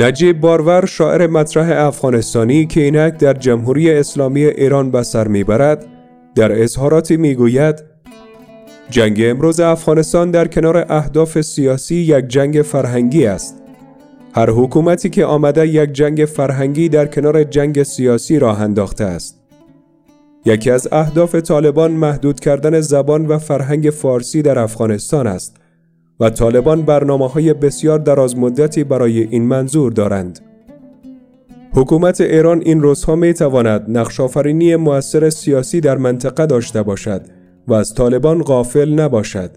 نجیب بارور شاعر مطرح افغانستانی که اینک در جمهوری اسلامی ایران به سر می‌برد در اظهاراتی می‌گوید جنگ امروز افغانستان در کنار اهداف سیاسی یک جنگ فرهنگی است. هر حکومتی که آمده یک جنگ فرهنگی در کنار جنگ سیاسی راه انداخته است. یکی از اهداف طالبان محدود کردن زبان و فرهنگ فارسی در افغانستان است. و طالبان برنامه های بسیار درازمدتی برای این منظور دارند. حکومت ایران این روزها می تواند نقشافرینی موثر سیاسی در منطقه داشته باشد و از طالبان غافل نباشد.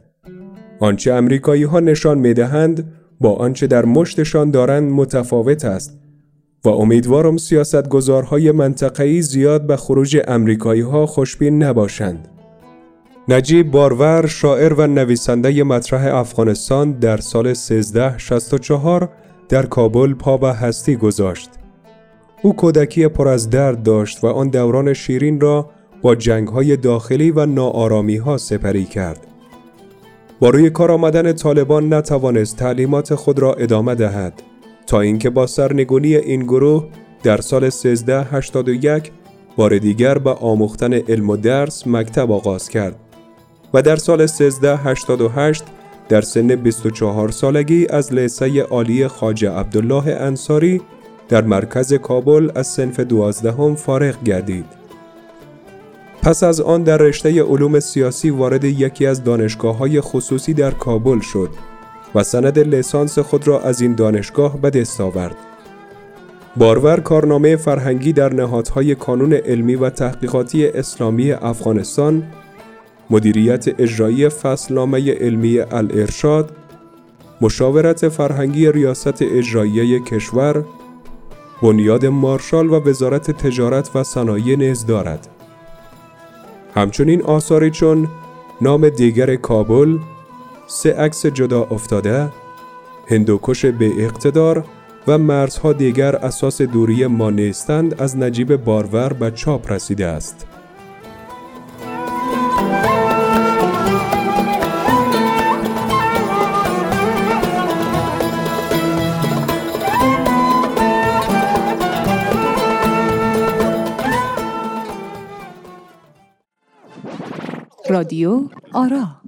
آنچه امریکایی ها نشان می دهند با آنچه در مشتشان دارند متفاوت است و امیدوارم سیاستگزارهای منطقه‌ای زیاد به خروج امریکایی ها خوشبین نباشند. نجیب بارور شاعر و نویسنده مطرح افغانستان در سال 1364 در کابل پا به هستی گذاشت. او کودکی پر از درد داشت و آن دوران شیرین را با جنگهای داخلی و ناآرامی ها سپری کرد. با روی کار آمدن طالبان نتوانست تعلیمات خود را ادامه دهد تا اینکه با سرنگونی این گروه در سال 1381 بار دیگر به آموختن علم و درس مکتب آغاز کرد و در سال 1388 در سن 24 سالگی از لیسه عالی خاجه عبدالله انصاری در مرکز کابل از سنف دوازدهم فارغ گردید. پس از آن در رشته علوم سیاسی وارد یکی از دانشگاه های خصوصی در کابل شد و سند لیسانس خود را از این دانشگاه به دست آورد. بارور کارنامه فرهنگی در نهادهای کانون علمی و تحقیقاتی اسلامی افغانستان مدیریت اجرایی فصلنامه علمی الارشاد مشاورت فرهنگی ریاست اجرایی کشور بنیاد مارشال و وزارت تجارت و صنایع نیز دارد. همچنین آثاری چون نام دیگر کابل سه عکس جدا افتاده هندوکش به اقتدار و مرزها دیگر اساس دوری ما نیستند از نجیب بارور به چاپ رسیده است. رادیو آرا.